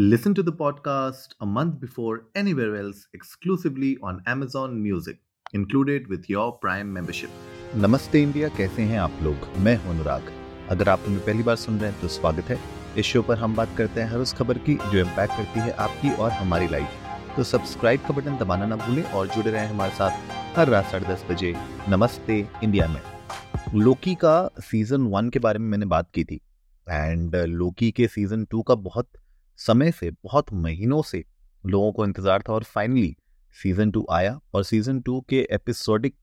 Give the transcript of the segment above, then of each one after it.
Listen to the podcast a month before anywhere else exclusively on Amazon Music, included with your Prime membership. नमस्ते India कैसे हैं आप लोग? मैं हूँ अनुराग। अगर आप हमें पहली बार सुन रहे हैं तो स्वागत है। इस शो पर हम बात करते हैं हर उस खबर की जो इम्पैक्ट करती है आपकी और हमारी लाइफ तो सब्सक्राइब का बटन दबाना ना भूलें और जुड़े रहें हमारे साथ हर रात साढ़े दस बजे नमस्ते इंडिया में। लोकी का सीज़न वन के बारे में मैंने बात की थी। एंड लोकी के सीज़न टू का बहुत समय से, बहुत महीनों से लोगों को इंतज़ार था और फाइनली सीज़न टू आया और सीज़न टू के एपिसोडिक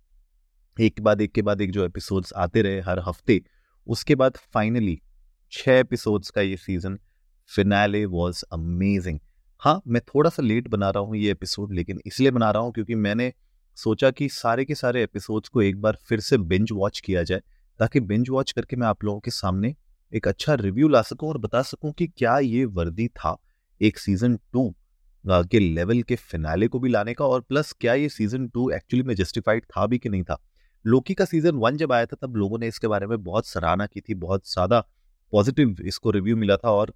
एक के बाद एक के बाद एक जो एपिसोड्स आते रहे हर हफ़्ते, उसके बाद फाइनली छह एपिसोड्स का ये सीज़न फिनाले वॉज़ अमेजिंग हाँ मैं थोड़ा सा लेट बना रहा हूँ ये एपिसोड लेकिन इसलिए बना रहा हूँ क्योंकि मैंने सोचा कि सारे के सारे एपिसोड्स को एक बार फिर से बिंज वॉच किया जाए, ताकि बिंज वॉच करके मैं आप लोगों के सामने एक अच्छा रिव्यू ला सकूँ और बता सकूँ कि क्या ये वर्दी था एक सीज़न टू के लेवल के फिनाले को भी लाने का और प्लस क्या ये सीज़न टू एक्चुअली में जस्टिफाइड था भी कि नहीं था। लोकी का सीज़न वन जब आया था तब लोगों ने इसके बारे में बहुत सराहना की थी बहुत ज़्यादा पॉजिटिव इसको रिव्यू मिला था और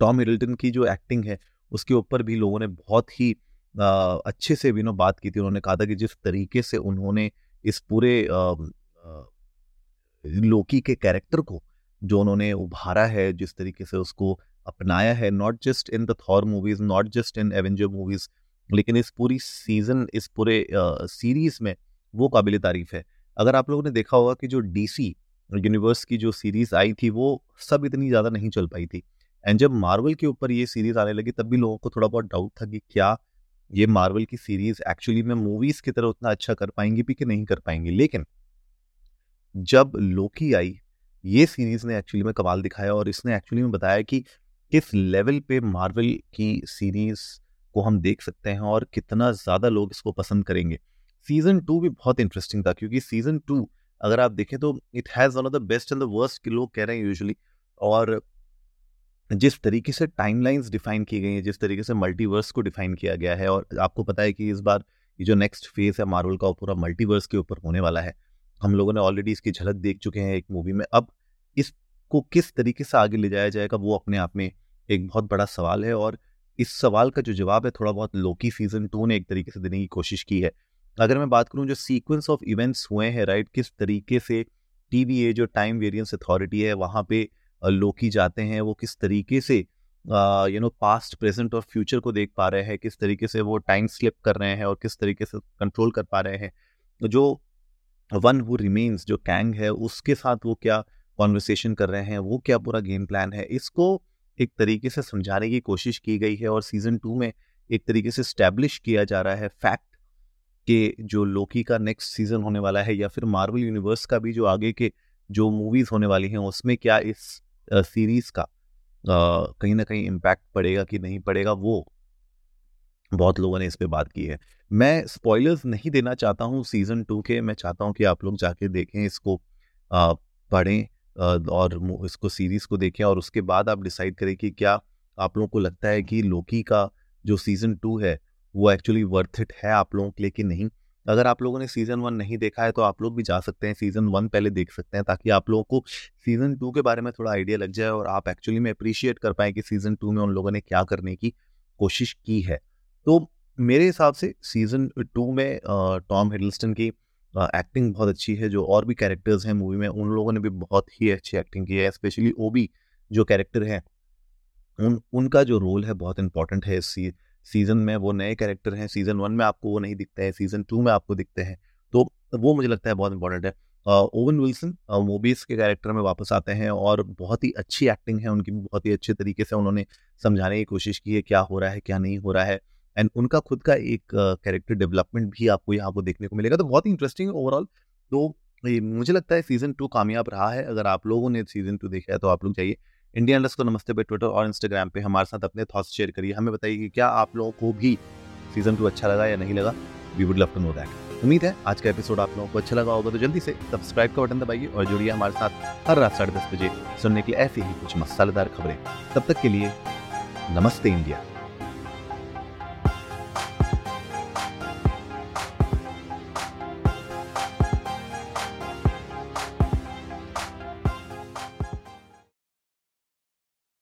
टॉम हिडल्टन की जो एक्टिंग है उसके ऊपर भी लोगों ने बहुत ही आ, अच्छे से नो बात की थी। उन्होंने कहा था कि जिस तरीके से उन्होंने इस पूरे आ, आ, लोकी के कैरेक्टर को जो उन्होंने उभारा है, जिस तरीके से उसको अपनाया है not just in the Thor movies not just in Avenger movies लेकिन इस पूरी सीज़न इस पूरे सीरीज़ में वो काबिल तारीफ़ है। अगर आप लोगों ने देखा होगा कि जो डीसी यूनिवर्स की जो सीरीज़ आई थी, वो सब इतनी ज़्यादा नहीं चल पाई थी। एंड जब मार्वल के ऊपर ये सीरीज़ आने लगी, तब भी लोगों को थोड़ा बहुत डाउट था कि क्या ये मार्वल की सीरीज़ एक्चुअली में मूवीज़ की तरह उतना अच्छा कर पाएँगी भी कि नहीं कर पाएँगी। लेकिन जब लोकी आई ये सीरीज़ ने एक्चुअली में कमाल दिखाया और इसने एक्चुअली में बताया कि किस लेवल पे मार्वल की सीरीज़ को हम देख सकते हैं और कितना ज़्यादा लोग इसको पसंद करेंगे। सीज़न टू भी बहुत इंटरेस्टिंग था क्योंकि सीज़न टू, अगर आप देखें तो it has one of the best and the worst के लोग कह रहे हैं यूजली और जिस तरीके से टाइमलाइंस डिफाइन की गई हैं, जिस तरीके से मल्टीवर्स को डिफाइन किया गया है और आपको पता है कि इस बार ये जो नेक्स्ट फ़ेज़ है मार्वल का पूरा मल्टीवर्स के ऊपर होने वाला है। हम लोगों ने ऑलरेडी इसकी झलक देख चुके हैं एक मूवी में। अब इसको किस तरीके से आगे ले जाया जाएगा, वो अपने आप में एक बहुत बड़ा सवाल है और इस सवाल का जो जवाब है, थोड़ा बहुत लोकी सीज़न टू ने एक तरीके से देने की कोशिश की है। अगर मैं बात करूँ जो सीक्वेंस ऑफ़ इवेंट्स हुए हैं राइट किस तरीके से टीवीए जो टाइम वेरियंस अथॉरिटी है, वहाँ पे लोकी जाते हैं, वो किस तरीके से यू नो पास्ट प्रेजेंट और फ्यूचर को देख पा रहे हैं, किस तरीके से वो टाइम स्लिप कर रहे हैं और किस तरीके से कंट्रोल कर पा रहे हैं। जो वन हु रिमेन्स जो कैंग है, उसके साथ वो क्या कॉन्वर्सेशन कर रहे हैं, वो क्या पूरा गेम प्लान है, इसको एक तरीके से समझाने की कोशिश की गई है और सीज़न टू में एक तरीके से स्टैब्लिश किया जा रहा है फैक्ट कि जो लोकी का नेक्स्ट सीज़न होने वाला है या फिर मार्वल यूनिवर्स का भी जो आगे के जो मूवीज़ होने वाली हैं, उसमें क्या इस सीरीज़ का कहीं ना कहीं इम्पैक्ट पड़ेगा कि नहीं पड़ेगा, वो बहुत लोगों ने इस पर बात की है। मैं स्पॉयलर्स नहीं देना चाहता हूँ सीज़न टू के, मैं चाहता हूँ कि आप लोग जाके देखें इसको पढ़ें और इसको सीरीज़ को देखें और उसके बाद आप डिसाइड करें कि क्या आप लोगों को लगता है कि लोकी का जो सीज़न टू है, वो एक्चुअली वर्थ इट है आप लोगों के लिए कि नहीं? अगर आप लोगों ने सीज़न वन नहीं देखा है तो आप लोग भी जा सकते हैं सीज़न वन पहले देख सकते हैं ताकि आप लोगों को सीज़न टू के बारे में थोड़ा आइडिया लग जाए और आप एक्चुअली में अप्रिशिएट कर पाए कि सीज़न टू में उन लोगों ने क्या करने की कोशिश की है। तो मेरे हिसाब से सीज़न टू में टॉम हिडल्स्टन की एक्टिंग बहुत अच्छी है, जो और भी कैरेक्टर्स हैं मूवी में, उन लोगों ने भी बहुत ही अच्छी एक्टिंग की है स्पेशली ओबी जो कैरेक्टर है। उन, उनका जो रोल है बहुत इंपॉर्टेंट है इस सीज़न में, वो नए कैरेक्टर हैं। सीज़न वन में आपको वो नहीं दिखते हैं सीज़न टू में आपको दिखते हैं। तो वो मुझे लगता है बहुत इंपॉर्टेंट है। ओवन विल्सन मोबीज के कैरेक्टर में वापस आते हैं और बहुत ही अच्छी एक्टिंग है, उनकी बहुत ही अच्छे तरीके से उन्होंने समझाने की कोशिश की है, क्या हो रहा है, क्या नहीं हो रहा है। एंड उनका खुद का एक कैरेक्टर डेवलपमेंट भी आपको यहाँ पर देखने को मिलेगा। तो बहुत ही इंटरेस्टिंग ओवरऑल तो मुझे लगता है सीज़न टू कामयाब रहा है। अगर आप लोगों ने सीज़न टू देखा है तो आप लोग जाइए। इंडिया इंडस्ट को नमस्ते पे ट्विटर और इंस्टाग्राम पे हमारे साथ अपने थॉट्स शेयर करिए। हमें बताइए कि क्या आप लोगों को भी सीज़न टू अच्छा लगा या नहीं लगा। We would love to know that उम्मीद है आज का एपिसोड आप लोगों को अच्छा लगा होगा। तो जल्दी से सब्सक्राइब का बटन दबाइए और जुड़िए हमारे साथ हर रात साढ़े दस बजे सुनने के लिए ऐसी ही कुछ मसालेदार खबरें। तब तक के लिए नमस्ते इंडिया